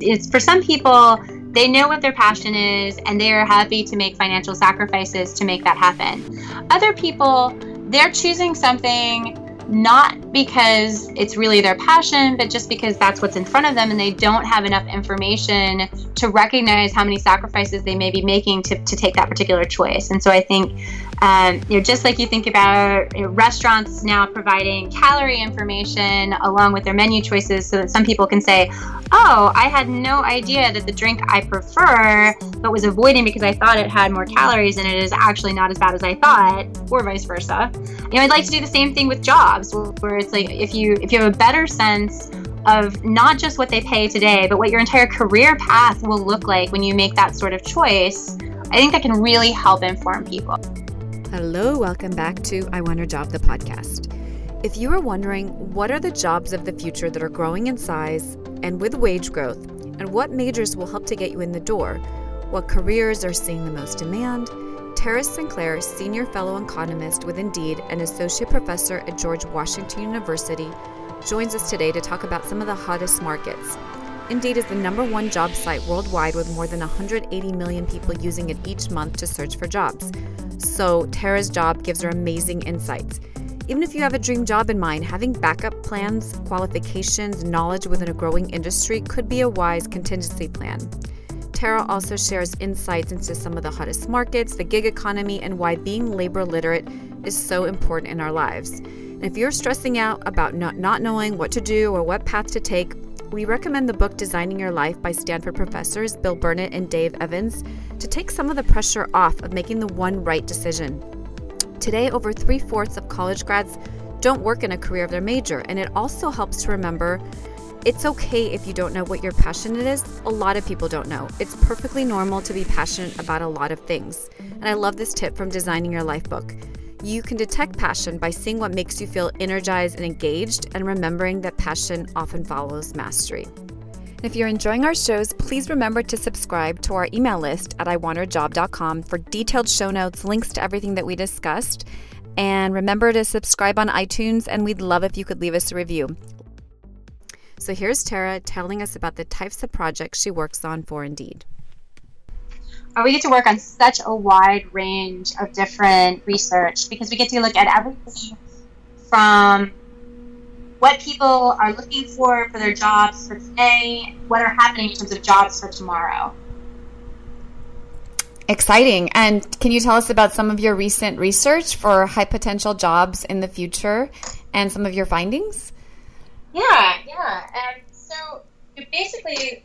It's for some people, they know what their passion is and they are happy to make financial sacrifices to make that happen. Other people, they're choosing something not because it's really their passion, but just because that's what's in front of them and they don't have enough information to recognize how many sacrifices they may be making to, to take that particular choice. And so I think, um, you know, just like you think about you know, restaurants now providing calorie information along with their menu choices so that some people can say, oh, I had no idea that the drink I prefer but was avoiding because I thought it had more calories and it is actually not as bad as I thought, or vice versa. You know, I'd like to do the same thing with jobs where it's like if you if you have a better sense of not just what they pay today, but what your entire career path will look like when you make that sort of choice, I think that can really help inform people. Hello, welcome back to I Want Her Job, the podcast. If you are wondering what are the jobs of the future that are growing in size and with wage growth, and what majors will help to get you in the door, what careers are seeing the most demand, Tara Sinclair, Senior Fellow Economist with Indeed and Associate Professor at George Washington University, joins us today to talk about some of the hottest markets. Indeed is the number one job site worldwide with more than 180 million people using it each month to search for jobs. So, Tara's job gives her amazing insights. Even if you have a dream job in mind, having backup plans, qualifications, knowledge within a growing industry could be a wise contingency plan. Tara also shares insights into some of the hottest markets, the gig economy, and why being labor literate is so important in our lives. And if you're stressing out about not, not knowing what to do or what path to take, we recommend the book Designing Your Life by Stanford professors Bill Burnett and Dave Evans to take some of the pressure off of making the one right decision. Today, over three fourths of college grads don't work in a career of their major, and it also helps to remember it's okay if you don't know what your passion is. A lot of people don't know. It's perfectly normal to be passionate about a lot of things. And I love this tip from Designing Your Life book. You can detect passion by seeing what makes you feel energized and engaged, and remembering that passion often follows mastery. If you're enjoying our shows, please remember to subscribe to our email list at iwantherjob.com for detailed show notes, links to everything that we discussed. And remember to subscribe on iTunes, and we'd love if you could leave us a review. So here's Tara telling us about the types of projects she works on for Indeed. Uh, we get to work on such a wide range of different research because we get to look at everything from what people are looking for for their jobs for today, what are happening in terms of jobs for tomorrow. Exciting. And can you tell us about some of your recent research for high potential jobs in the future and some of your findings? Yeah, yeah. And so basically,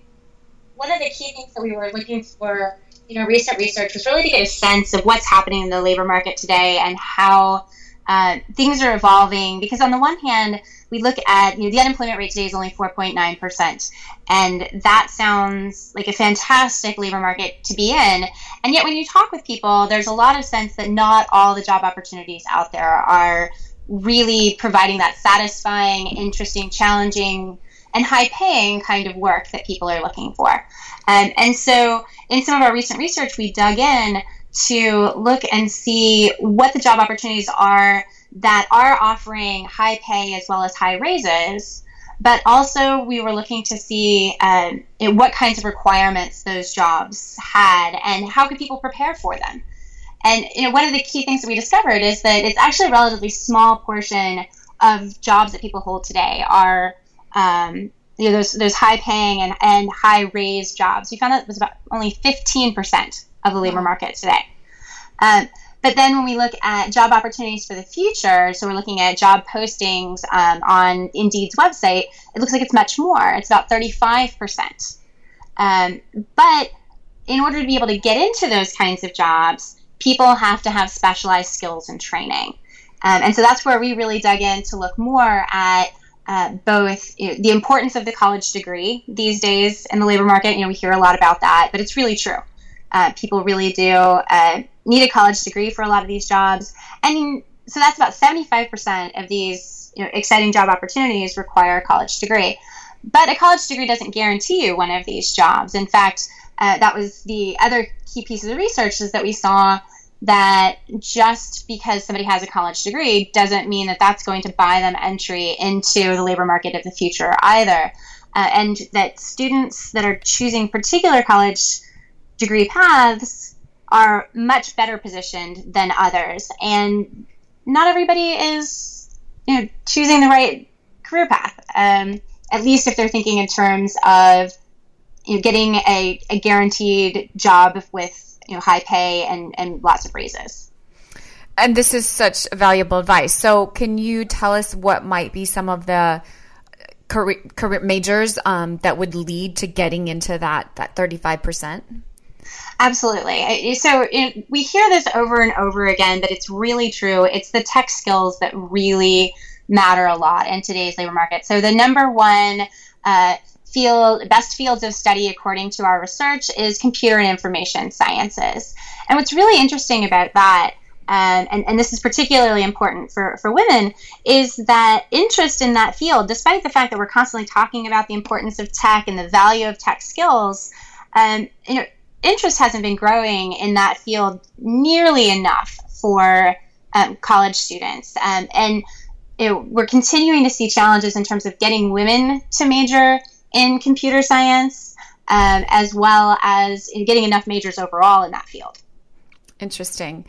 one of the key things that we were looking for in our recent research was really to get a sense of what's happening in the labor market today and how uh, things are evolving. Because on the one hand, we look at, you know, the unemployment rate today is only 4.9%. And that sounds like a fantastic labor market to be in. And yet, when you talk with people, there's a lot of sense that not all the job opportunities out there are really providing that satisfying, interesting, challenging, and high paying kind of work that people are looking for. Um, and so, in some of our recent research, we dug in to look and see what the job opportunities are that are offering high pay as well as high raises. But also, we were looking to see um, what kinds of requirements those jobs had and how could people prepare for them. And you know, one of the key things that we discovered is that it's actually a relatively small portion of jobs that people hold today are um, you know those those high paying and, and high raised jobs. We found that it was about only 15% of the labor market today. Um, but then when we look at job opportunities for the future, so we're looking at job postings um, on Indeed's website, it looks like it's much more. It's about 35%. Um, but in order to be able to get into those kinds of jobs, people have to have specialized skills and training. Um, and so that's where we really dug in to look more at uh, both you know, the importance of the college degree these days in the labor market. You know, we hear a lot about that, but it's really true. Uh, people really do uh, need a college degree for a lot of these jobs. And so that's about 75% of these you know, exciting job opportunities require a college degree. But a college degree doesn't guarantee you one of these jobs. In fact, uh, that was the other key piece of the research is that we saw that just because somebody has a college degree doesn't mean that that's going to buy them entry into the labor market of the future either. uh, and that students that are choosing particular college degree paths are much better positioned than others. And not everybody is, you know, choosing the right career path. Um, at least if they're thinking in terms of you know, getting a, a guaranteed job with you know high pay and, and lots of raises. And this is such valuable advice. So, can you tell us what might be some of the career, career majors um, that would lead to getting into that that thirty five percent? Absolutely. So we hear this over and over again, but it's really true. It's the tech skills that really matter a lot in today's labor market. So the number one uh, field, best fields of study according to our research is computer and information sciences. And what's really interesting about that um, and, and, this is particularly important for, for women, is that interest in that field, despite the fact that we're constantly talking about the importance of tech and the value of tech skills, um, you know, interest hasn't been growing in that field nearly enough for um, college students. Um, and know, we're continuing to see challenges in terms of getting women to major in computer science, um, as well as in getting enough majors overall in that field. Interesting.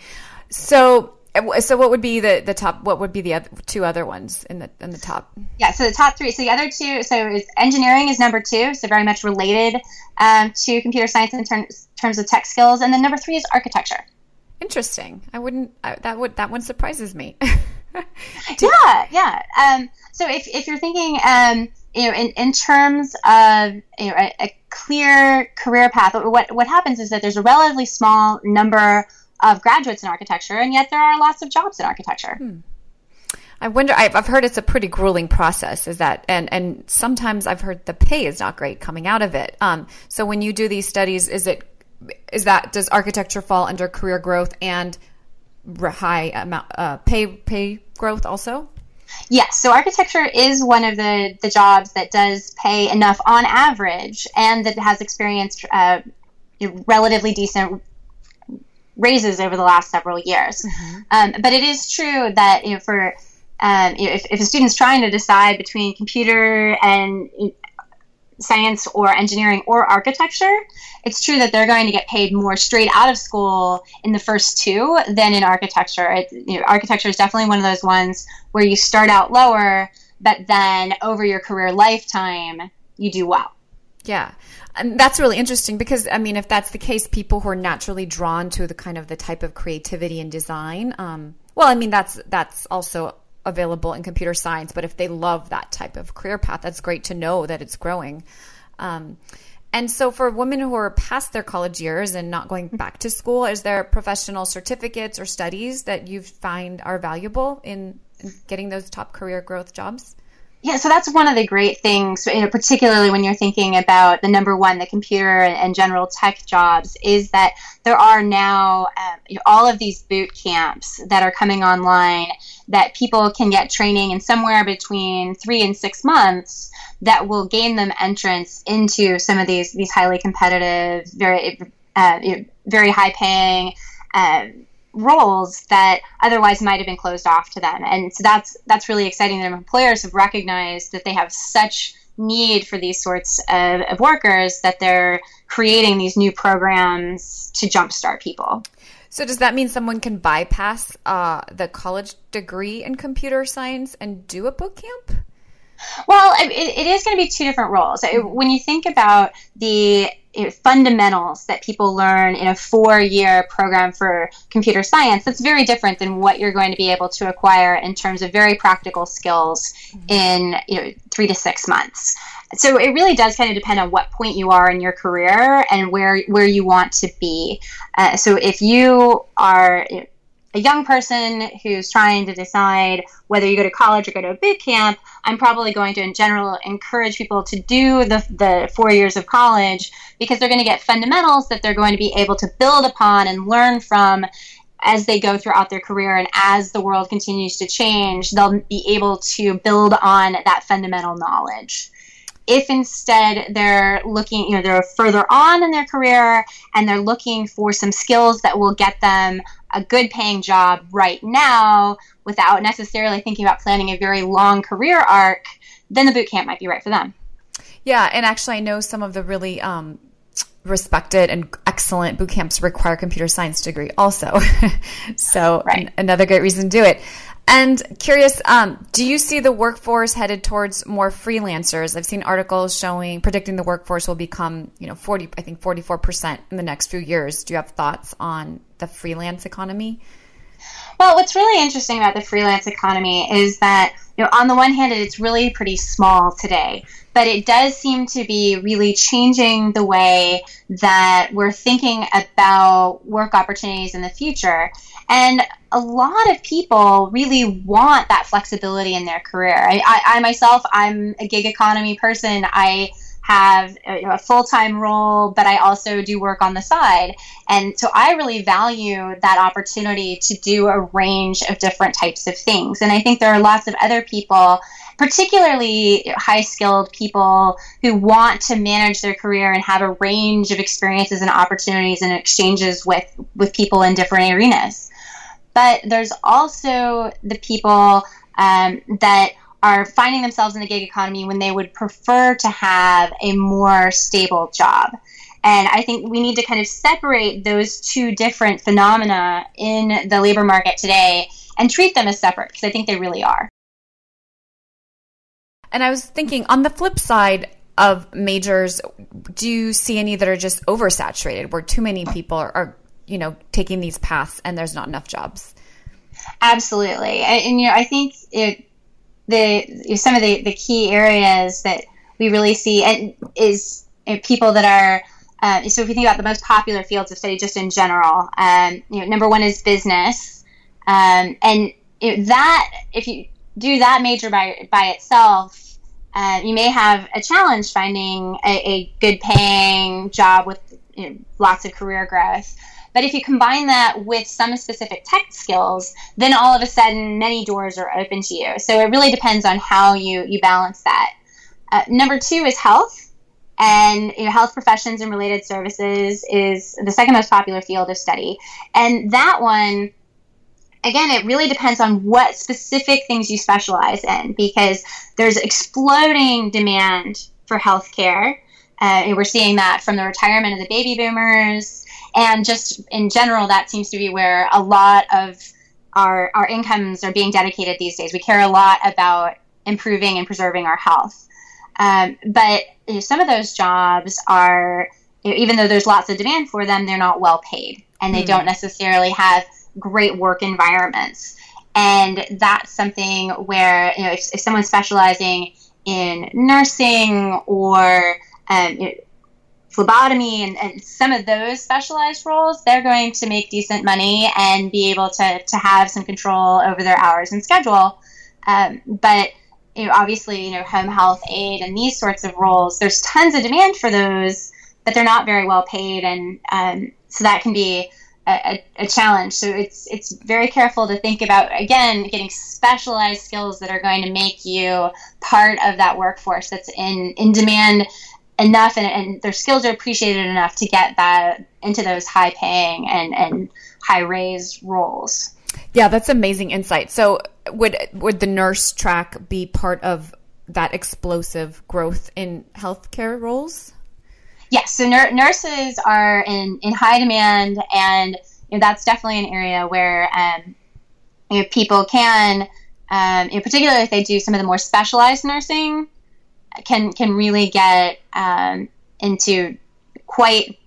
So, so what would be the, the top? What would be the other, two other ones in the in the top? Yeah, so the top three. So the other two. So is engineering is number two. So very much related um, to computer science in terms terms of tech skills, and then number three is architecture. Interesting. I wouldn't. I, that would that one surprises me. yeah, yeah. Um, so if if you're thinking, um, you know, in, in terms of you know, a, a clear career path, what what happens is that there's a relatively small number of graduates in architecture, and yet there are lots of jobs in architecture. Hmm. I wonder. I've, heard it's a pretty grueling process. Is that and and sometimes I've heard the pay is not great coming out of it. Um, so when you do these studies, is it is that does architecture fall under career growth and high amount uh, pay pay growth also? Yes, so architecture is one of the, the jobs that does pay enough on average and that has experienced uh, relatively decent raises over the last several years. Mm-hmm. Um, but it is true that you know, for um, you know, if, if a student's trying to decide between computer and science or engineering or architecture, it's true that they're going to get paid more straight out of school in the first two than in architecture. It, you know, architecture is definitely one of those ones where you start out lower, but then over your career lifetime, you do well. Yeah and that's really interesting because I mean, if that's the case, people who are naturally drawn to the kind of the type of creativity and design, um, well, I mean, that's that's also available in computer science. But if they love that type of career path, that's great to know that it's growing. Um, and so, for women who are past their college years and not going back to school, is there professional certificates or studies that you find are valuable in, in getting those top career growth jobs? Yeah, so that's one of the great things, you know, particularly when you're thinking about the number one, the computer and, and general tech jobs, is that there are now um, you know, all of these boot camps that are coming online that people can get training in somewhere between three and six months that will gain them entrance into some of these these highly competitive, very uh, very high paying. Uh, roles that otherwise might have been closed off to them. And so that's that's really exciting that employers have recognized that they have such need for these sorts of, of workers that they're creating these new programs to jumpstart people. So does that mean someone can bypass uh, the college degree in computer science and do a boot camp? Well, it, it is going to be two different roles. When you think about the fundamentals that people learn in a four year program for computer science, that's very different than what you're going to be able to acquire in terms of very practical skills in you know, three to six months. So it really does kind of depend on what point you are in your career and where where you want to be. Uh, so if you are a young person who's trying to decide whether you go to college or go to a boot camp, I'm probably going to, in general, encourage people to do the, the four years of college because they're going to get fundamentals that they're going to be able to build upon and learn from as they go throughout their career and as the world continues to change, they'll be able to build on that fundamental knowledge. If instead they're looking, you know, they're further on in their career and they're looking for some skills that will get them a good paying job right now without necessarily thinking about planning a very long career arc, then the boot camp might be right for them. Yeah, and actually, I know some of the really um, respected and excellent boot camps require computer science degree also. so right. an- another great reason to do it. And curious, um, do you see the workforce headed towards more freelancers? I've seen articles showing predicting the workforce will become, you know, forty, I think forty four percent in the next few years. Do you have thoughts on the freelance economy? Well, what's really interesting about the freelance economy is that, you know, on the one hand, it's really pretty small today, but it does seem to be really changing the way that we're thinking about work opportunities in the future. And a lot of people really want that flexibility in their career. I, I, I myself, I'm a gig economy person. I have a, a full time role, but I also do work on the side. And so I really value that opportunity to do a range of different types of things. And I think there are lots of other people particularly high skilled people who want to manage their career and have a range of experiences and opportunities and exchanges with, with people in different arenas. But there's also the people um, that are finding themselves in the gig economy when they would prefer to have a more stable job. And I think we need to kind of separate those two different phenomena in the labor market today and treat them as separate because I think they really are. And I was thinking on the flip side of majors, do you see any that are just oversaturated where too many people are, are you know, taking these paths and there's not enough jobs. Absolutely, and, and you know, I think it the some of the, the key areas that we really see and is people that are uh, so if you think about the most popular fields of study just in general um, you know number one is business um, and that if you do that major by by itself uh, you may have a challenge finding a, a good paying job with you know, lots of career growth but if you combine that with some specific tech skills, then all of a sudden many doors are open to you. So it really depends on how you, you balance that. Uh, number two is health. And you know, health professions and related services is the second most popular field of study. And that one, again, it really depends on what specific things you specialize in because there's exploding demand for healthcare. Uh, we're seeing that from the retirement of the baby boomers and just in general, that seems to be where a lot of our, our incomes are being dedicated these days. We care a lot about improving and preserving our health. Um, but you know, some of those jobs are, you know, even though there's lots of demand for them, they're not well paid and they mm. don't necessarily have great work environments. And that's something where, you know, if, if someone's specializing in nursing or um, you know, phlebotomy and, and, some of those specialized roles, they're going to make decent money and be able to, to have some control over their hours and schedule. Um, but you know, obviously, you know, home health aide and these sorts of roles, there's tons of demand for those, but they're not very well paid, and um, so that can be a, a, challenge. So it's it's very careful to think about again getting specialized skills that are going to make you part of that workforce that's in in demand enough and, and their skills are appreciated enough to get that into those high paying and, and high raised roles. Yeah, that's amazing insight. So would would the nurse track be part of that explosive growth in healthcare roles? Yes, so nur- nurses are in, in high demand, and you know, that's definitely an area where um, you know, people can, um, you know, particularly if they do some of the more specialized nursing, can can really get um, into quite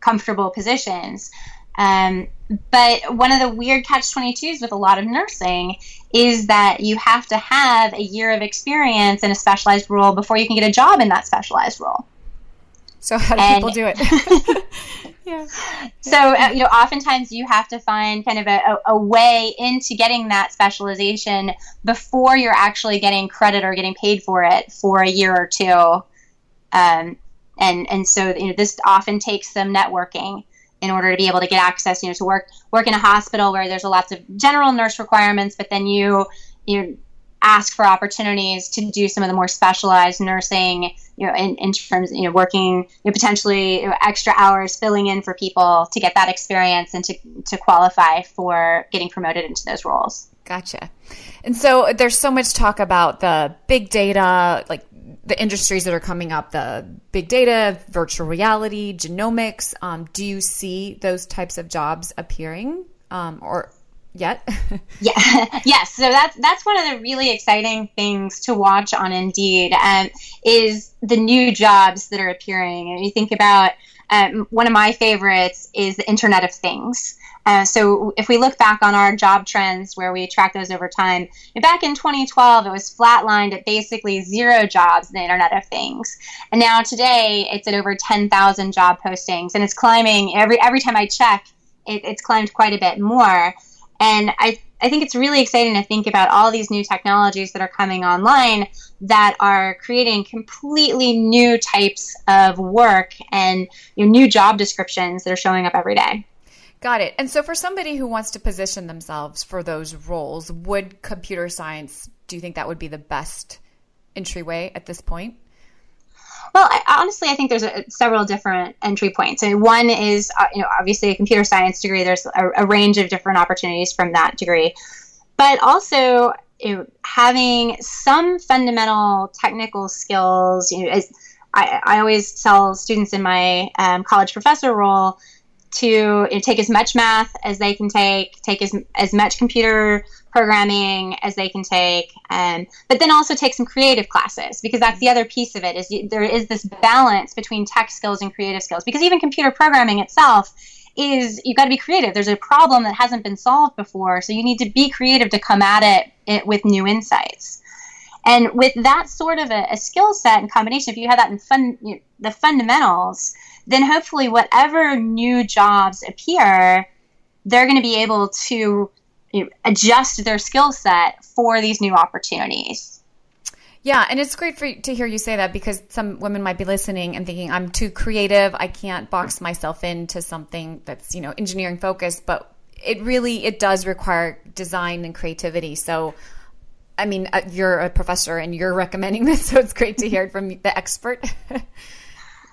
comfortable positions. Um, but one of the weird catch 22s with a lot of nursing is that you have to have a year of experience in a specialized role before you can get a job in that specialized role. So how do and, people do it? yeah. So uh, you know, oftentimes you have to find kind of a, a, way into getting that specialization before you're actually getting credit or getting paid for it for a year or two. Um, and and so you know, this often takes some networking in order to be able to get access. You know, to work work in a hospital where there's a lots of general nurse requirements, but then you you ask for opportunities to do some of the more specialized nursing, you know, in, in terms, you know, working you know, potentially you know, extra hours filling in for people to get that experience and to, to qualify for getting promoted into those roles. Gotcha. And so there's so much talk about the big data, like the industries that are coming up the big data virtual reality genomics um, do you see those types of jobs appearing um, or yet yeah yes so that's that's one of the really exciting things to watch on indeed um, is the new jobs that are appearing and you think about um, one of my favorites is the internet of things uh, so if we look back on our job trends where we track those over time, back in 2012, it was flatlined at basically zero jobs in the Internet of Things. And now today, it's at over 10,000 job postings, and it's climbing every every time I check. It, it's climbed quite a bit more. And I, I think it's really exciting to think about all these new technologies that are coming online that are creating completely new types of work and you know, new job descriptions that are showing up every day. Got it. And so, for somebody who wants to position themselves for those roles, would computer science, do you think that would be the best entryway at this point? Well, I, honestly, I think there's a, several different entry points. And one is, uh, you know, obviously a computer science degree. There's a, a range of different opportunities from that degree, but also you know, having some fundamental technical skills. You know, as I, I always tell students in my um, college professor role to you know, take as much math as they can take, take as, as much computer programming as they can take, um, but then also take some creative classes because that's the other piece of it is you, there is this balance between tech skills and creative skills because even computer programming itself is you've got to be creative. There's a problem that hasn't been solved before, so you need to be creative to come at it, it with new insights. And with that sort of a, a skill set and combination, if you have that in fun, you know, the fundamentals, then hopefully whatever new jobs appear, they're going to be able to you know, adjust their skill set for these new opportunities. Yeah, and it's great for to hear you say that because some women might be listening and thinking I'm too creative, I can't box myself into something that's, you know, engineering focused, but it really it does require design and creativity. So I mean, uh, you're a professor and you're recommending this, so it's great to hear it from the expert.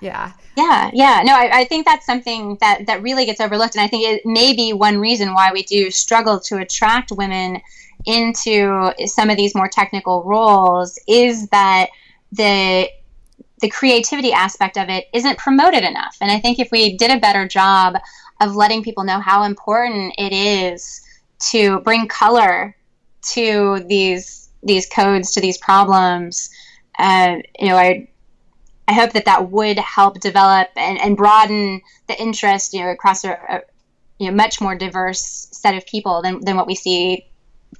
yeah. Yeah, yeah. No, I, I, think that's something that, that really gets overlooked. And I think it may be one reason why we do struggle to attract women into some of these more technical roles is that the the creativity aspect of it isn't promoted enough. And I think if we did a better job of letting people know how important it is to bring color to these these codes to these problems, uh, you know, I I hope that that would help develop and, and broaden the interest, you know, across a, a you know much more diverse set of people than, than what we see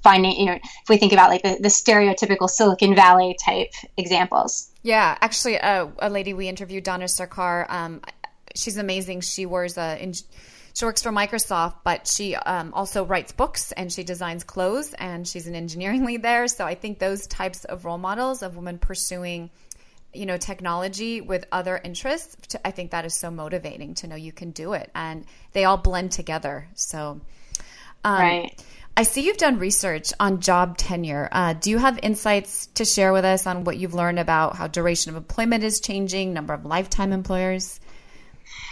finding you know if we think about like the, the stereotypical silicon valley type examples. Yeah actually uh, a lady we interviewed Dona Sarkar um, she's amazing. She wears a in, she works for microsoft but she um, also writes books and she designs clothes and she's an engineering lead there. So i think those types of role models of women pursuing you know technology with other interests to, i think that is so motivating to know you can do it and they all blend together. So um, right. I see you've done research on job tenure. Uh, do you have insights to share with us on what you've learned about how duration of employment is changing number of lifetime employers?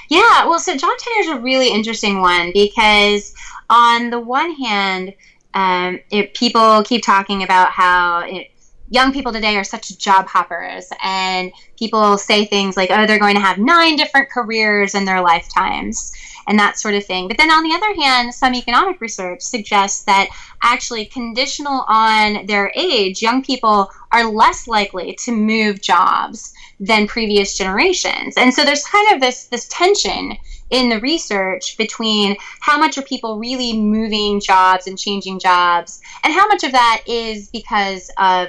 Yeah well so job tenure is a really interesting one because on the one hand um, it, people keep talking about how it, young people today are such job hoppers and people say things like oh they're going to have nine different careers in their lifetimes and that sort of thing. But then on the other hand some economic research suggests that actually conditional on their age young people are less likely to move jobs than previous generations. And so there's kind of this this tension in the research between how much are people really moving jobs and changing jobs and how much of that is because of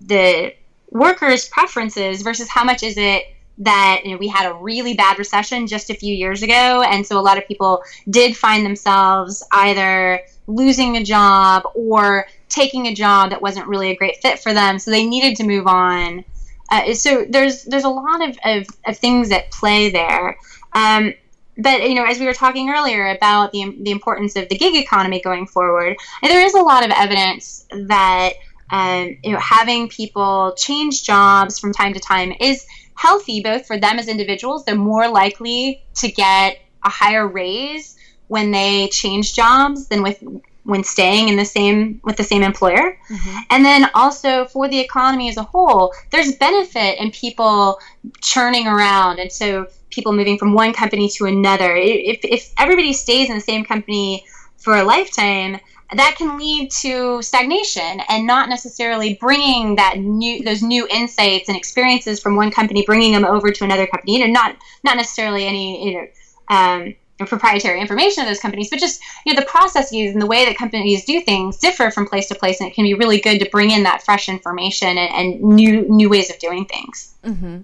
the workers' preferences versus how much is it that you know, we had a really bad recession just a few years ago, and so a lot of people did find themselves either losing a job or taking a job that wasn't really a great fit for them, so they needed to move on. Uh, so there's there's a lot of, of, of things at play there. Um, but you know, as we were talking earlier about the the importance of the gig economy going forward, there is a lot of evidence that um, you know, having people change jobs from time to time is healthy both for them as individuals. They're more likely to get a higher raise when they change jobs than with when staying in the same with the same employer mm-hmm. and then also for the economy as a whole there's benefit in people churning around and so people moving from one company to another if, if everybody stays in the same company for a lifetime that can lead to stagnation and not necessarily bringing that new those new insights and experiences from one company bringing them over to another company you know not not necessarily any you know um, proprietary information of those companies, but just you know the processes and the way that companies do things differ from place to place, and it can be really good to bring in that fresh information and, and new new ways of doing things. Mm-hmm.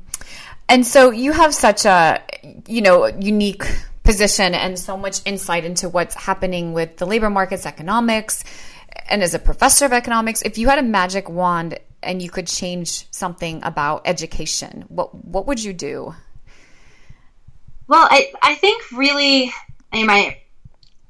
And so you have such a you know unique position and so much insight into what's happening with the labor markets, economics, and as a professor of economics, if you had a magic wand and you could change something about education, what what would you do? Well, I I think really, I mean, my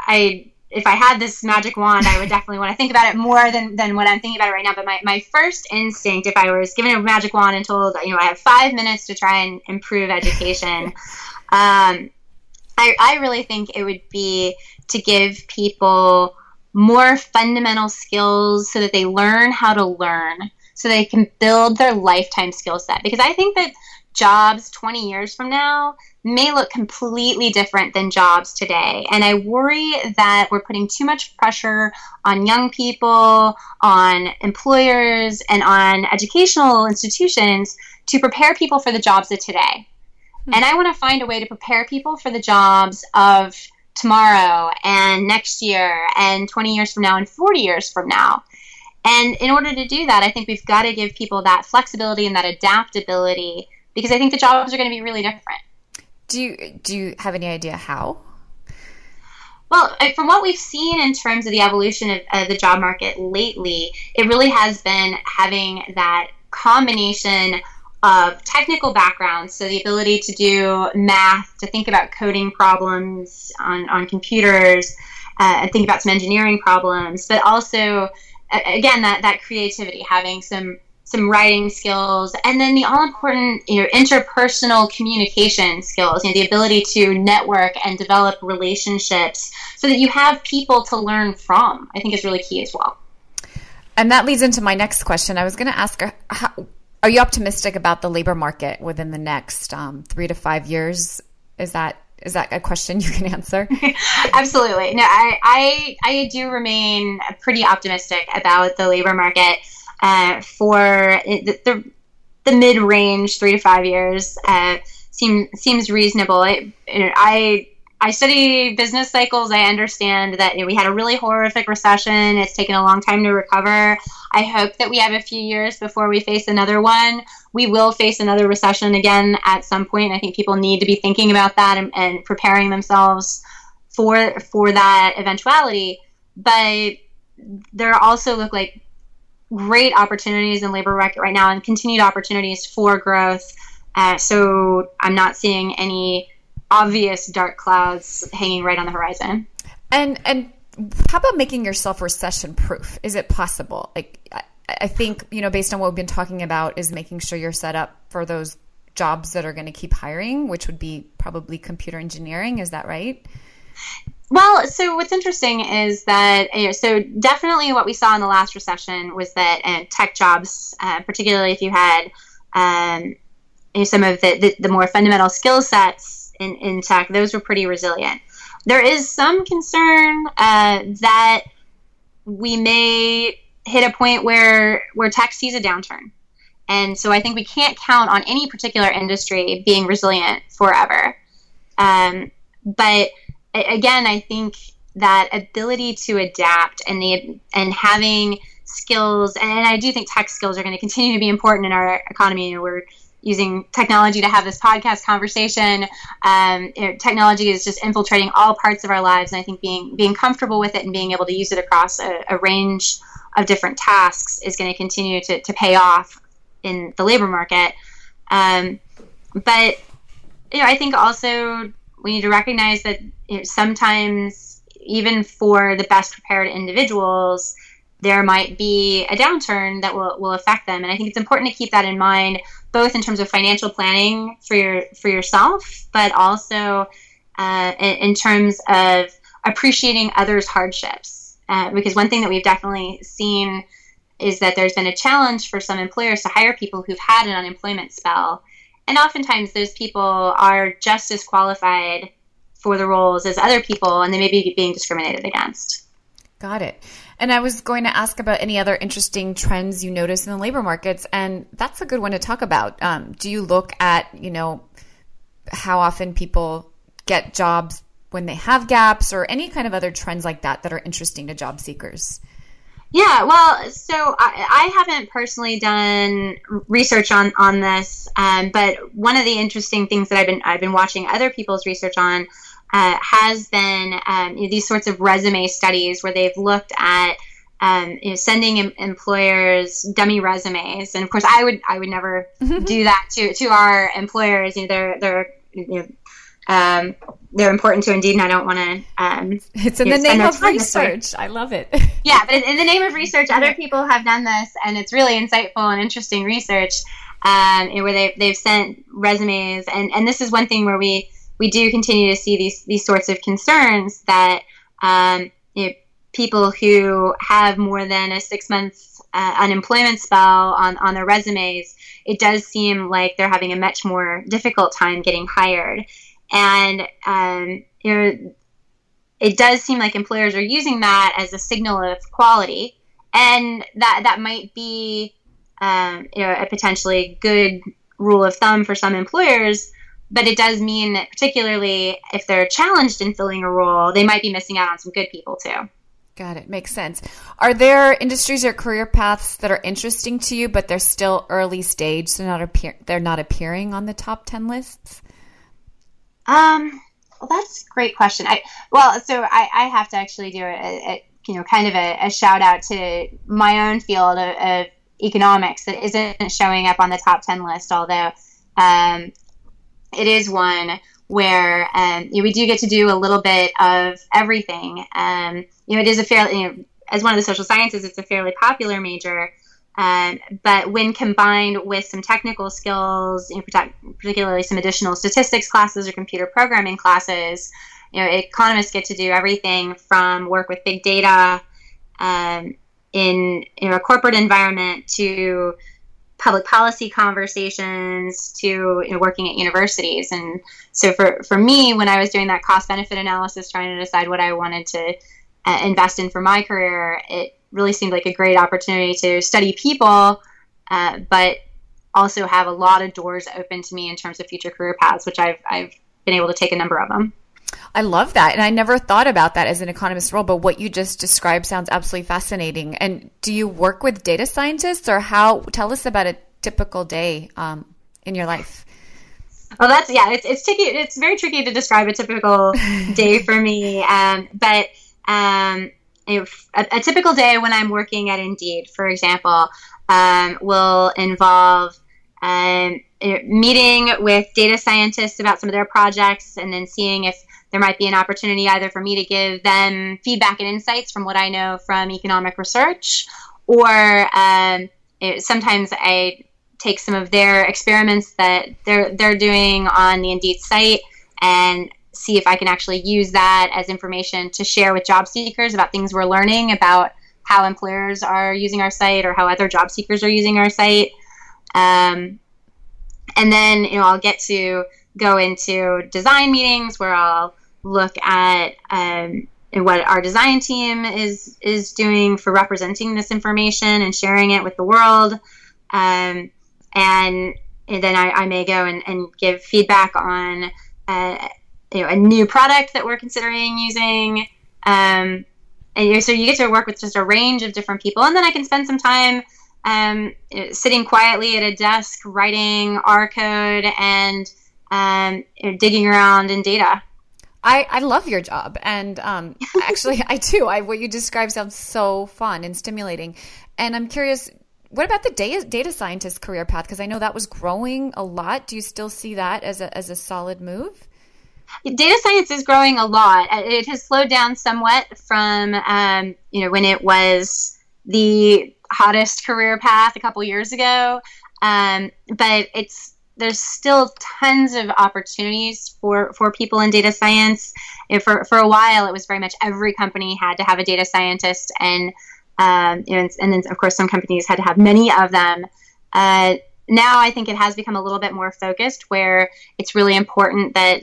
I if I had this magic wand, I would definitely want to think about it more than than what I'm thinking about it right now. But my, my first instinct, if I was given a magic wand and told, you know, I have five minutes to try and improve education, um, I I really think it would be to give people more fundamental skills so that they learn how to learn so they can build their lifetime skill set because i think that jobs 20 years from now may look completely different than jobs today. And I worry that we're putting too much pressure on young people, on employers, and on educational institutions to prepare people for the jobs of today. Mm-hmm. And I want to find a way to prepare people for the jobs of tomorrow and next year and 20 years from now and 40 years from now. And in order to do that, I think we've got to give people that flexibility and that adaptability because I think the jobs are going to be really different. Do you do you have any idea how? Well, from what we've seen in terms of the evolution of, of the job market lately, it really has been having that combination of technical backgrounds, so the ability to do math, to think about coding problems on, on computers, uh, and think about some engineering problems, but also, again, that, that creativity, having some some writing skills, and then the all important you know interpersonal communication skills, you know, the ability to network and develop relationships so that you have people to learn from. I think is really key as well. And that leads into my next question. I was going to ask, uh, how, are you optimistic about the labor market within the next um, three to five years? Is that is that a question you can answer? Absolutely. No, I, I I do remain pretty optimistic about the labor market uh, for the, the, the mid range, three to five years, uh, seem, seems reasonable. I, I I study business cycles. I understand that you know, we had a really horrific recession. It's taken a long time to recover. I hope that we have a few years before we face another one. We will face another recession again at some point. I think people need to be thinking about that and, and preparing themselves for for that eventuality. But there also look like great opportunities in labor market right now and continued opportunities for growth. Uh, so I'm not seeing any obvious dark clouds hanging right on the horizon. And and how about making yourself recession proof? Is it possible? Like I, I think you know, based on what we've been talking about, is making sure you're set up for those jobs that are going to keep hiring, which would be probably computer engineering. Is that right? Well, so what's interesting is that you know, so definitely what we saw in the last recession was that uh, tech jobs, uh, particularly if you had um, you know, some of the, the, the, more fundamental skill sets in, in tech, those were pretty resilient. There is some concern uh, that we may hit a point where where tech sees a downturn, and so I think we can't count on any particular industry being resilient forever. Um, but again, I think that ability to adapt and the and having skills, and I do think tech skills are going to continue to be important in our economy. We're using technology to have this podcast conversation. Um, know, technology is just infiltrating all parts of our lives, and I think being being comfortable with it and being able to use it across a, a range of different tasks is going to continue to, to pay off in the labor market. Um, but you know, I think also we need to recognize that you know, sometimes even for the best prepared individuals there might be a downturn that will, will affect them and i think it's important to keep that in mind both in terms of financial planning for your for yourself but also uh, in, in, terms of appreciating others hardships uh, because one thing that we've definitely seen is that there's been a challenge for some employers to hire people who've had an unemployment spell. And oftentimes those people are just as qualified for the roles as other people and they may be being discriminated against. Got it. And I was going to ask about any other interesting trends you notice in the labor markets, and that's a good one to talk about. Um, do you look at, you know, how often people get jobs when they have gaps, or any kind of other trends like that that are interesting to job seekers? Yeah, well, so I, I haven't personally done research on on this, um, but one of the interesting things that I've been I've been watching other people's research on uh, has been um, you know, these sorts of resume studies where they've looked at um, you know, sending em- employers dummy resumes, and of course, I would I would never do that to to our employers. You know, they're they're you know, um, they're important to Indeed, and I don't want to. Um, it's in the name of research. I love it. yeah, but in the name of research, other people have done this, and it's really insightful and interesting research. Um, where they they've sent resumes, and and this is one thing where we we do continue to see these these sorts of concerns that um, you know, people who have more than a six month uh, unemployment spell on on their resumes, it does seem like they're having a much more difficult time getting hired, and um, you know, it does seem like employers are using that as a signal of quality, and that that might be um, you know, a potentially good rule of thumb for some employers but it does mean that particularly if they're challenged in filling a role, they might be missing out on some good people too. Got it. Makes sense. Are there industries or career paths that are interesting to you, but they're still early stage, so not appear they're not appearing on the top ten lists? Um, well, that's a great question. I well, so I, I have to actually do a, a you know kind of a, a, shout out to my own field of, of, economics that isn't showing up on the top ten list, although um, it is one where um, you know, we do get to do a little bit of everything. Um, you know, it is a fairly, you know, as one of the social sciences, it's a fairly popular major. Um, but when combined with some technical skills, you know, particularly some additional statistics classes or computer programming classes, you know, economists get to do everything from work with big data um, in know, a corporate environment to public policy conversations to you know, working at universities. And so for, for me, when I was doing that cost benefit analysis, trying to decide what I wanted to uh, invest in for my career, it really seemed like a great opportunity to study people, uh, but also have a lot of doors open to me in terms of future career paths, which I've, I've been able to take a number of them. I love that. And I never thought about that as an economist role, but what you just described sounds absolutely fascinating. And do you work with data scientists or how? Tell us about a typical day um, in your life. Well, that's yeah. It's it's tricky. It's very tricky to describe a typical day for me. Um, but um, a, a, typical day when I'm working at Indeed, for example, um, will involve um, meeting with data scientists about some of their projects, and then seeing if there might be an opportunity either for me to give them feedback and insights from what I know from economic research, or um, it, sometimes I take some of their experiments that they're they're doing on the Indeed site and see if I can actually use that as information to share with job seekers about things we're learning about how employers are using our site or how other job seekers are using our site. Um, and then you know I'll get to go into design meetings where I'll look at um, what our design team is is doing for representing this information and sharing it with the world. Um, and, and, then I, I may go and, and, give feedback on uh, you know, a new product that we're considering using. Um, and so you get to work with just a range of different people, and then I can spend some time um, sitting quietly at a desk writing R code and um, digging around in data. I, I love your job, and um, actually, I do. I what you describe sounds so fun and stimulating, and I'm curious. What about the data, data scientist career path? Because I know that was growing a lot. Do you still see that as a as a solid move? Data science is growing a lot. It has slowed down somewhat from um, you know when it was the hottest career path a couple years ago, um, but it's there's still tons of opportunities for for people in data science. for for a while, it was very much every company had to have a data scientist, and um, and, and then of course some companies had to have many of them. Uh, now I think it has become a little bit more focused, where it's really important that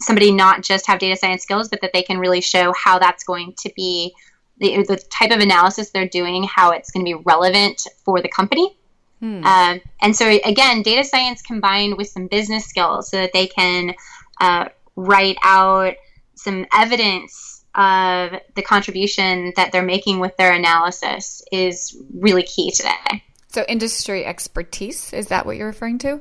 somebody not just have data science skills, but that they can really show how that's going to be the, the type of analysis they're doing, how it's going to be relevant for the company. Hmm. Um, and so, again, data science combined with some business skills so that they can uh, write out some evidence of the contribution that they're making with their analysis is really key today. So, industry expertise, is that what you're referring to?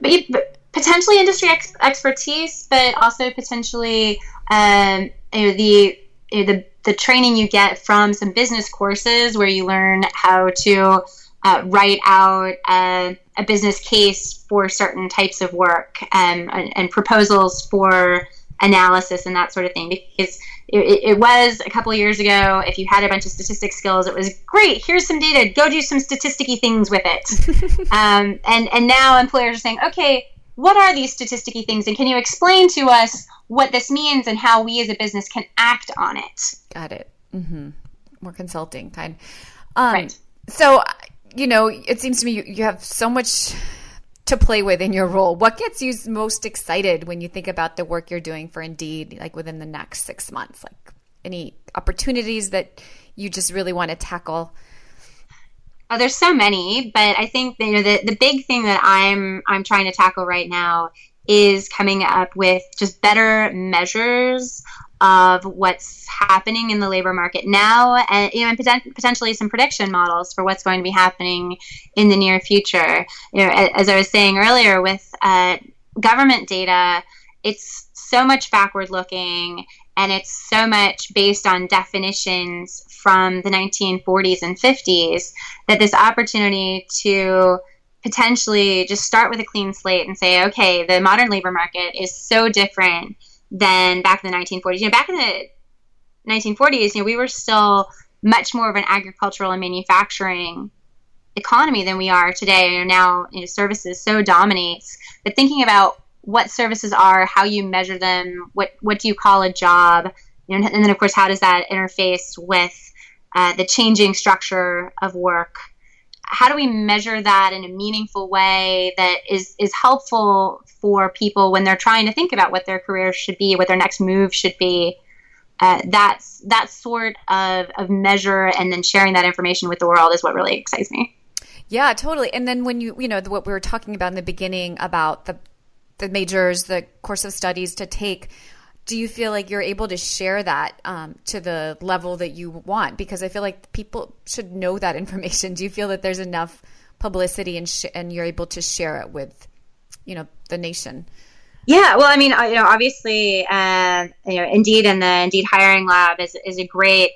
But, potentially industry ex- expertise, but also potentially um, you know, the you know, the the training you get from some business courses where you learn how to uh, write out a, a, business case for certain types of work um, and, and, proposals for analysis and that sort of thing. Because it, it, was a couple of years ago, if you had a bunch of statistics skills, it was great. Here's some data. Go do some statisticky things with it. um, and and now employers are saying, okay, what are these statisticky things, and can you explain to us what this means and how we as a business can act on it? Got it. Mm-hmm. More consulting kind. Um, right. So you know, it seems to me you, you have so much to play with in your role. What gets you most excited when you think about the work you're doing for Indeed, like within the next six months? Like any opportunities that you just really want to tackle? Oh, there's so many, but I think you know the the big thing that I'm I'm trying to tackle right now is coming up with just better measures of what's happening in the labor market now, and you know, and poten- potentially some prediction models for what's going to be happening in the near future. You know, as I was saying earlier, with uh, government data, it's so much backward looking, and it's so much based on definitions from the 1940s and 50s that this opportunity to potentially just start with a clean slate and say, okay, the modern labor market is so different than back in the 1940s. You know, back in the 1940s, you know, we were still much more of an agricultural and manufacturing economy than we are today. Know, now you know, services so dominates. But thinking about what services are, how you measure them, what what do you call a job, you know, and then of course how does that interface with uh, the changing structure of work? How do we measure that in a meaningful way that is is helpful for people when they're trying to think about what their career should be, what their next move should be. Uh, that's that sort of, of measure and then sharing that information with the world is what really excites me. Yeah, totally. And then when you you know what we were talking about in the beginning about the the majors, the course of studies to take. Do you feel like you're able to share that um, to the level that you want? Because I feel like people should know that information. Do you feel that there's enough publicity and sh- and you're able to share it with you know the nation yeah well i mean you know obviously uh, you know indeed and the indeed hiring lab is, is a great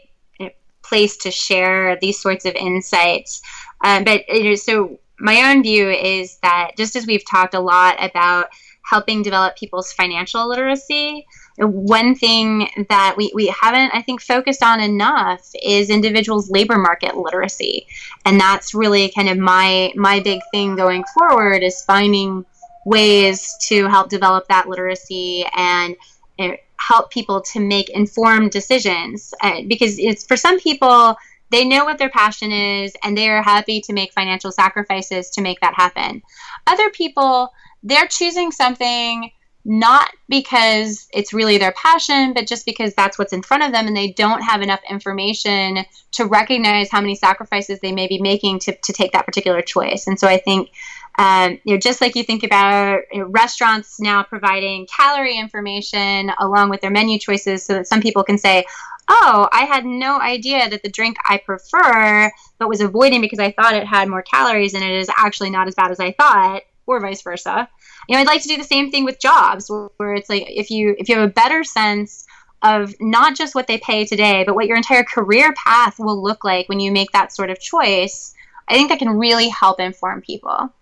place to share these sorts of insights um, but you know, so my own view is that just as we've talked a lot about helping develop people's financial literacy one thing that we, we haven't, I think, focused on enough is individuals' labor market literacy. And that's really kind of my my big thing going forward is finding ways to help develop that literacy and uh, help people to make informed decisions. Uh, because it's for some people, they know what their passion is and they are happy to make financial sacrifices to make that happen. Other people, they're choosing something not because it's really their passion, but just because that's what's in front of them and they don't have enough information to recognize how many sacrifices they may be making to, to take that particular choice. And so I think um, you know, just like you think about you know, restaurants now providing calorie information along with their menu choices, so that some people can say, "Oh, I had no idea that the drink I prefer, but was avoiding because I thought it had more calories, and it is actually not as bad as I thought," or vice versa. You know, I'd like to do the same thing with jobs, where it's like if you if you have a better sense of not just what they pay today, but what your entire career path will look like when you make that sort of choice. I think that can really help inform people.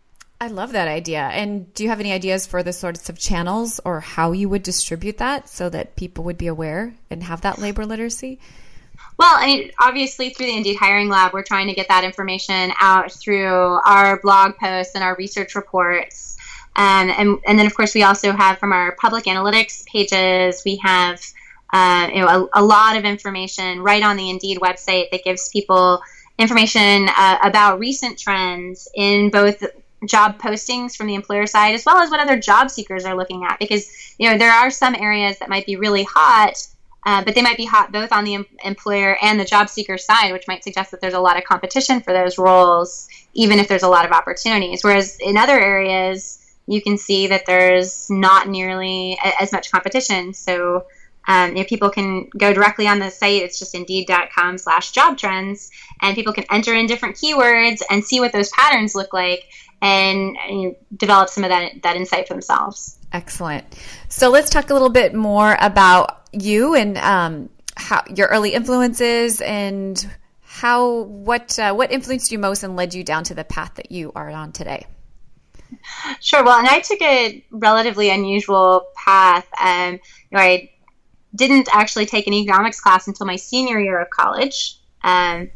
I love that idea. And do you have any ideas for the sorts of channels or how you would distribute that so that people would be aware and have that labor literacy? Well, I mean, obviously through the Indeed Hiring Lab, we're trying to get that information out through our blog posts and our research reports. Um, and, and then, of course, we also have from our public analytics pages, we have uh, you know, a, a, lot of information right on the Indeed website that gives people information uh, about recent trends in both job postings from the employer side as well as what other job seekers are looking at because you know there are some areas that might be really hot uh, but they might be hot both on the em- employer and the job seeker side, which might suggest that there's a lot of competition for those roles, even if there's a lot of opportunities. Whereas in other areas, you can see that there's not nearly as much competition. So um, you know, people can go directly on the site. It's just indeed.com slash job trends, and people can enter in different keywords and see what those patterns look like and, and develop some of that, that insight for themselves. Excellent. So let's talk a little bit more about you and um, how your early influences and how what uh, what influenced you most and led you down to the path that you are on today. Sure. Well, and I took a relatively unusual path. Um, you know, I didn't actually take an economics class until my senior year of college. Um,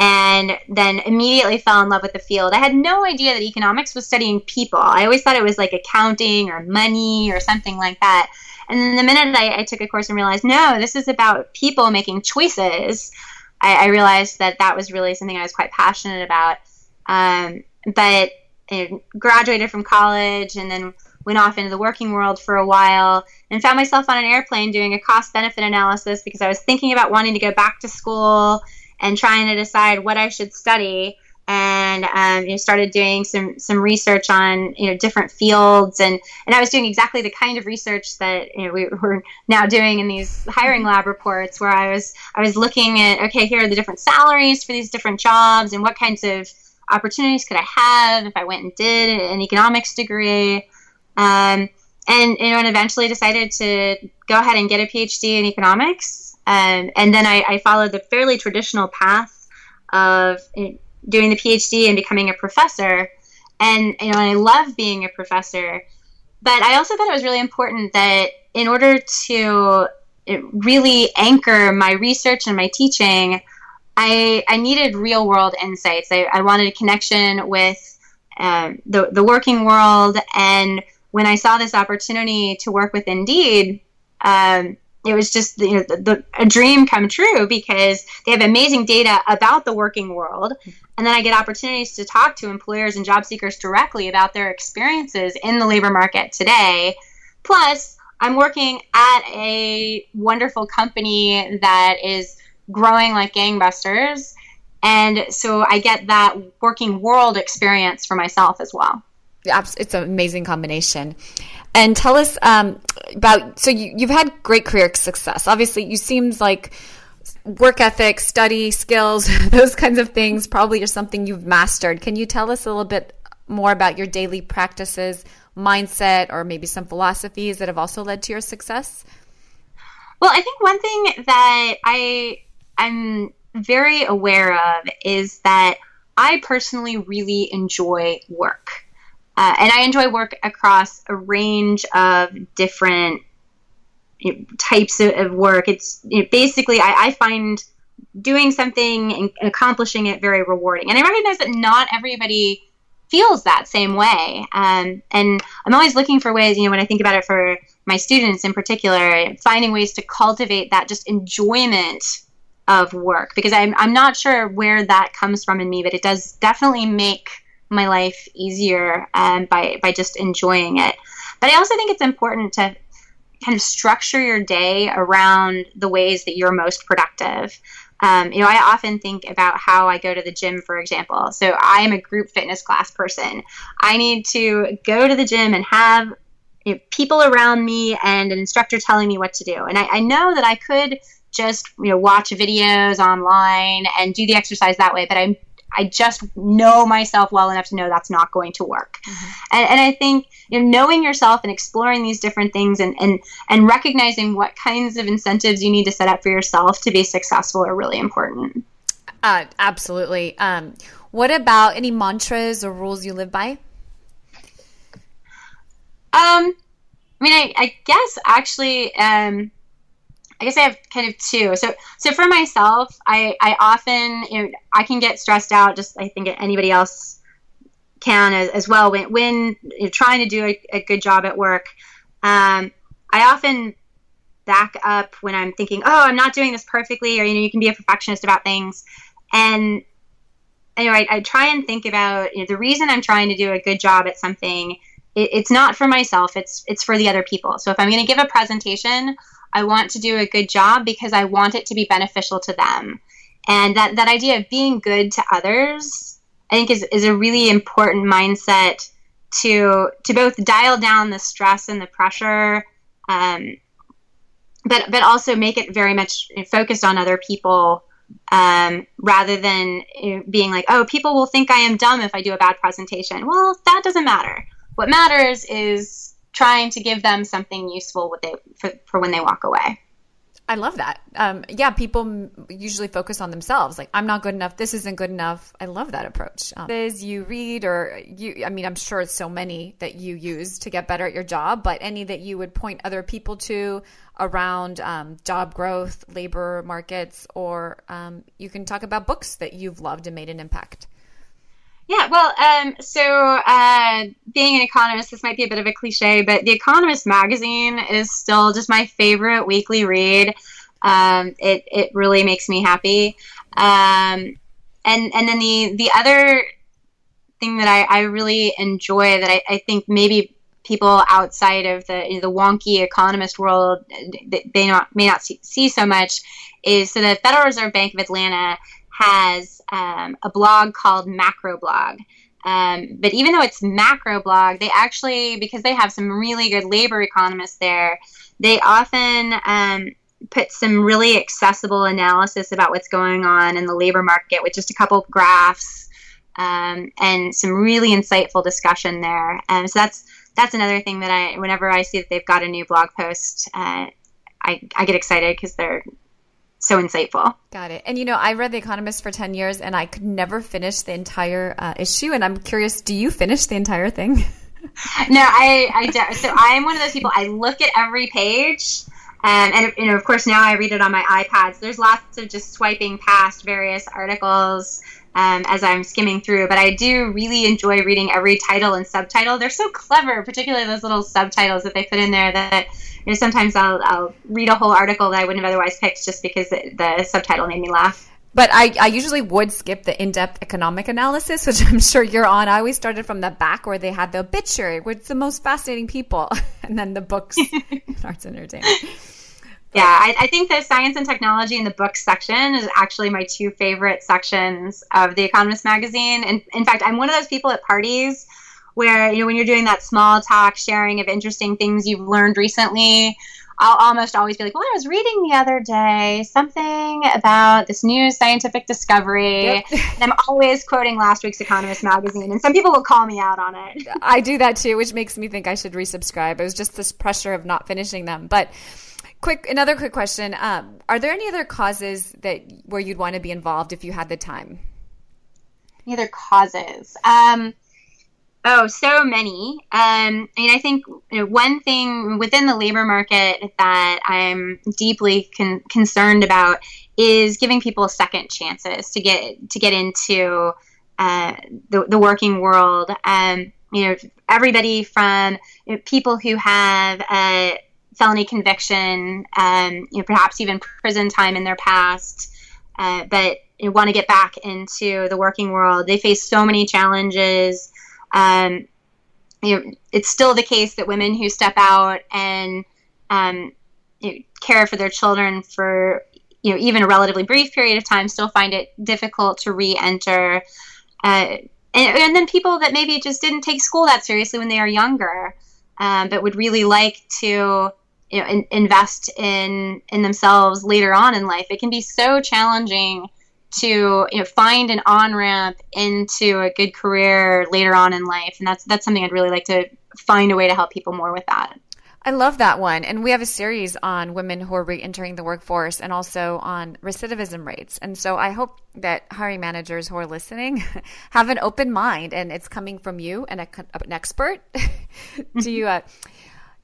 and then immediately fell in love with the field. I had no idea that economics was studying people. I always thought it was like accounting or money or something like that. And then the minute I, I took a course and realized, no, this is about people making choices, I, I realized that that was really something I was quite passionate about. Um, but I graduated from college and then went off into the working world for a while and found myself on an airplane doing a cost benefit analysis because I was thinking about wanting to go back to school and trying to decide what I should study. And um, you know, started doing some some research on you know different fields, and and I was doing exactly the kind of research that you know we were now doing in these hiring lab reports, where I was I was looking at okay, here are the different salaries for these different jobs, and what kinds of opportunities could I have if I went and did an economics degree. Um, and you know, and eventually decided to go ahead and get a PhD in economics. Um, and then I, I, followed the fairly traditional path of doing the PhD and becoming a professor. And you know, I love being a professor, but I also thought it was really important that in order to really anchor my research and my teaching, I, I needed real world insights. I, I wanted a connection with um, the, the working world. And when I saw this opportunity to work with Indeed, um, it was just you know the, the, a dream come true because they have amazing data about the working world and then i get opportunities to talk to employers and job seekers directly about their experiences in the labor market today plus i'm working at a wonderful company that is growing like gangbusters. And so i get that working world experience for myself as well. It's an amazing combination. And tell us um, about so you, you've had great career success. Obviously you seems like work ethic study skills those kinds of things probably are something you've mastered. Can you tell us a little bit more about your daily practices mindset or maybe some philosophies that have also led to your success? Well i think one thing that i i'm very aware of is that i personally really enjoy work uh, and I enjoy work across a range of different you know, types of, of, work. It's you know, basically, I, I, find doing something and accomplishing it very rewarding. And I recognize that not everybody feels that same way. Um, and I'm always looking for ways, you know, when I think about it for my students in particular, finding ways to cultivate that just enjoyment of work because I'm, I'm not sure where that comes from in me, but it does definitely make my life easier um, by by just enjoying it. But I also think it's important to kind of structure your day around the ways that you're most productive. Um, you know, I often think about how I go to the gym, for example. So I am a group fitness class person. I need to go to the gym and have you know, people around me and an instructor telling me what to do. And I, I know that I could just you know watch videos online and do the exercise that way, but I'm I just know myself well enough to know that's not going to work. Mm-hmm. And, and, I think you know, knowing yourself and exploring these different things and, and, and recognizing what kinds of incentives you need to set up for yourself to be successful are really important. Uh, absolutely. Um, what about any mantras or rules you live by? Um, I mean, I, I guess actually, um, I guess I have kind of two. So, so for myself, I, I often, you know, I can get stressed out. Just I think anybody else can as, as well when when you're trying to do a, a good job at work. Um, I often back up when I'm thinking, oh, I'm not doing this perfectly, or you know, you can be a perfectionist about things, and anyway, I, I try and think about you know, the reason I'm trying to do a good job at something. It, it's not for myself; it's it's for the other people. So if I'm going to give a presentation, I want to do a good job because I want it to be beneficial to them. And that, that idea of being good to others, I think is, is a really important mindset to to both dial down the stress and the pressure, um, but but also make it very much focused on other people um, rather than being like, oh, people will think I am dumb if I do a bad presentation. Well, that doesn't matter. What matters is trying to give them something useful what they for, for when they walk away. I love that. Um, yeah, people usually focus on themselves. Like, I'm not good enough. This isn't good enough. I love that approach. Um, is you read or you, I mean, I'm sure it's so many that you use to get better at your job, but any that you would point other people to around um, job growth, labor markets, or um, you can talk about books that you've loved and made an impact. Yeah, well, um, so uh, being an economist, this might be a bit of a cliche, but The Economist magazine is still just my favorite weekly read. Um, it it really makes me happy. Um, and and then the the other thing that I, I really enjoy that I, I think maybe people outside of the you know, the wonky economist world they not may not see, see so much is so the Federal Reserve Bank of Atlanta has um, a blog called Macroblog. Um, but even though it's Macroblog, they actually, because they have some really good labor economists there, they often um, put some really accessible analysis about what's going on in the labor market with just a couple graphs um, and some really insightful discussion there. Um, so that's that's another thing that I, whenever I see that they've got a new blog post, uh, I, I get excited because they're so insightful. Got it. And you know, I read The Economist for 10 years and I could never finish the entire uh, issue. And I'm curious, do you finish the entire thing? no, I, I don't. So I'm one of those people, I look at every page. Um, and you know, of course, now I read it on my iPads. So there's lots of just swiping past various articles um, as I'm skimming through. But I do really enjoy reading every title and subtitle. They're so clever, particularly those little subtitles that they put in there that you know, sometimes I'll, I'll read a whole article that I wouldn't have otherwise picked just because the, the subtitle made me laugh. But I, I usually would skip the in-depth economic analysis, which I'm sure you're on. I always started from the back where they had the obituary with the most fascinating people, and then the books, arts and entertainment. Yeah, I, I, think the science and technology in the books section is actually my two favorite sections of The Economist magazine. And in fact, I'm one of those people at parties where you know when you're doing that small talk sharing of interesting things you've learned recently I'll almost always be like, well, I was reading the other day something about this new scientific discovery. Yep. and I'm always quoting last week's Economist magazine, and some people will call me out on it. I do that too, which makes me think I should resubscribe. It was just this pressure of not finishing them. But quick, another quick question: um, Are there any other causes that where you'd want to be involved if you had the time? Any other causes? Um, Oh, so many. Um, I mean, I think you know, one thing within the labor market that I'm deeply con- concerned about is giving people second chances to get to get into uh, the, the working world. Um, you know, everybody from you know, people who have a felony conviction, um, you know, perhaps even prison time in their past, uh, but you know, want to get back into the working world. They face so many challenges um, you know, it's still the case that women who step out and um, you know, care for their children for you know even a relatively brief period of time still find it difficult to re-enter. Uh, and, and, then people that maybe just didn't take school that seriously when they are younger, um, but would really like to you know in, invest in in themselves later on in life. It can be so challenging to you know find an on ramp into a good career later on in life, and that's that's something I'd really like to find a way to help people more with that. I love that one. And we have a series on women who are re entering the workforce and also on recidivism rates. And so I hope that hiring managers who are listening have an open mind and it's coming from you and a, an expert. do you, uh,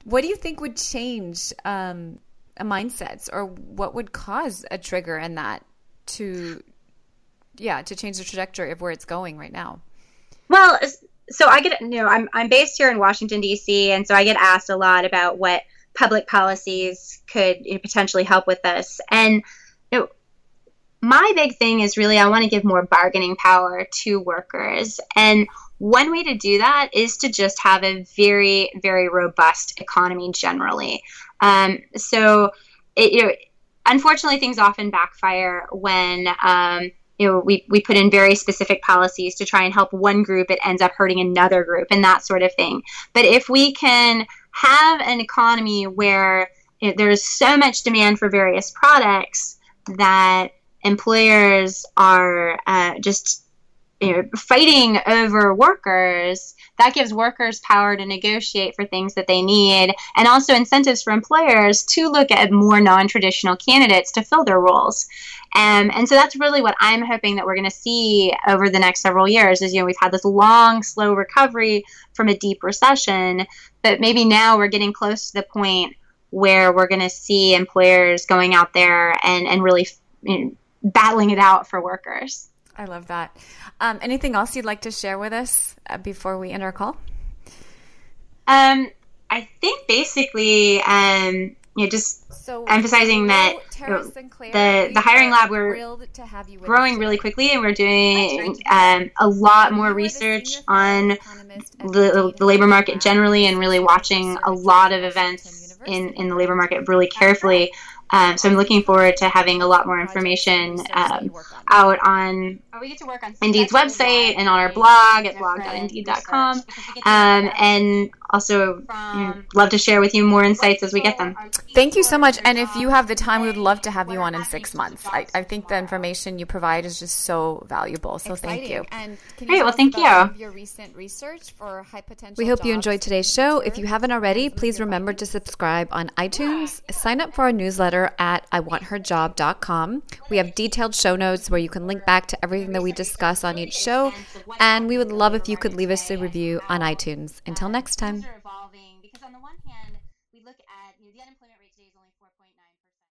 what do you think would change um, mindsets or what would cause a trigger in that to yeah to change the trajectory of where it's going right now? Well so i get you know i'm, I'm based here in washington d.c and so i get asked a lot about what public policies could you know, potentially help with this. And you know, my big thing is really i want to give more bargaining power to workers. And one way to do that is to just have a very, very robust economy generally. Um, so, it, you know, unfortunately, things often backfire when um, you know we, we put in very specific policies to try and help one group. It ends up hurting another group, and that sort of thing. But if we can have an economy where you know, there's so much demand for various products that employers are uh, just you know, fighting over workers, that gives workers power to negotiate for things that they need, and also incentives for employers to look at more non-traditional candidates to fill their roles. Um, and so that's really what I'm hoping that we're going to see over the next several years. Is you know we've had this long, slow recovery from a deep recession, but maybe now we're getting close to the point where we're going to see employers going out there and and really you know, battling it out for workers. I love that. Um, anything else you'd like to share with us uh, before we end our call? Um, I think basically, um, you know, just so emphasizing that you know, the the hiring lab we're growing really quickly, and we're doing um, a lot more research on the, the labor market generally, and really watching a lot of events in in the labor market really carefully. Um, so I'm looking forward to having a lot more information um, out on Indeed's website and on our blog at blog.indeed.com. Um, and also you know, love to share with you more insights as we get them. Thank you so much. And if you have the time, we would love to have you on in six months. I, I think the information you provide is just so valuable. So Exciting. thank you. And Great. Well, thank you. Your recent research for high potential. We hope you enjoyed today's show. If you haven't already, please remember to subscribe on iTunes. Sign up for our newsletter at iwantherjob.com. We have detailed show notes where you can link back to everything that we discuss on each show. And we would love if you could leave us a review on iTunes. Until next time.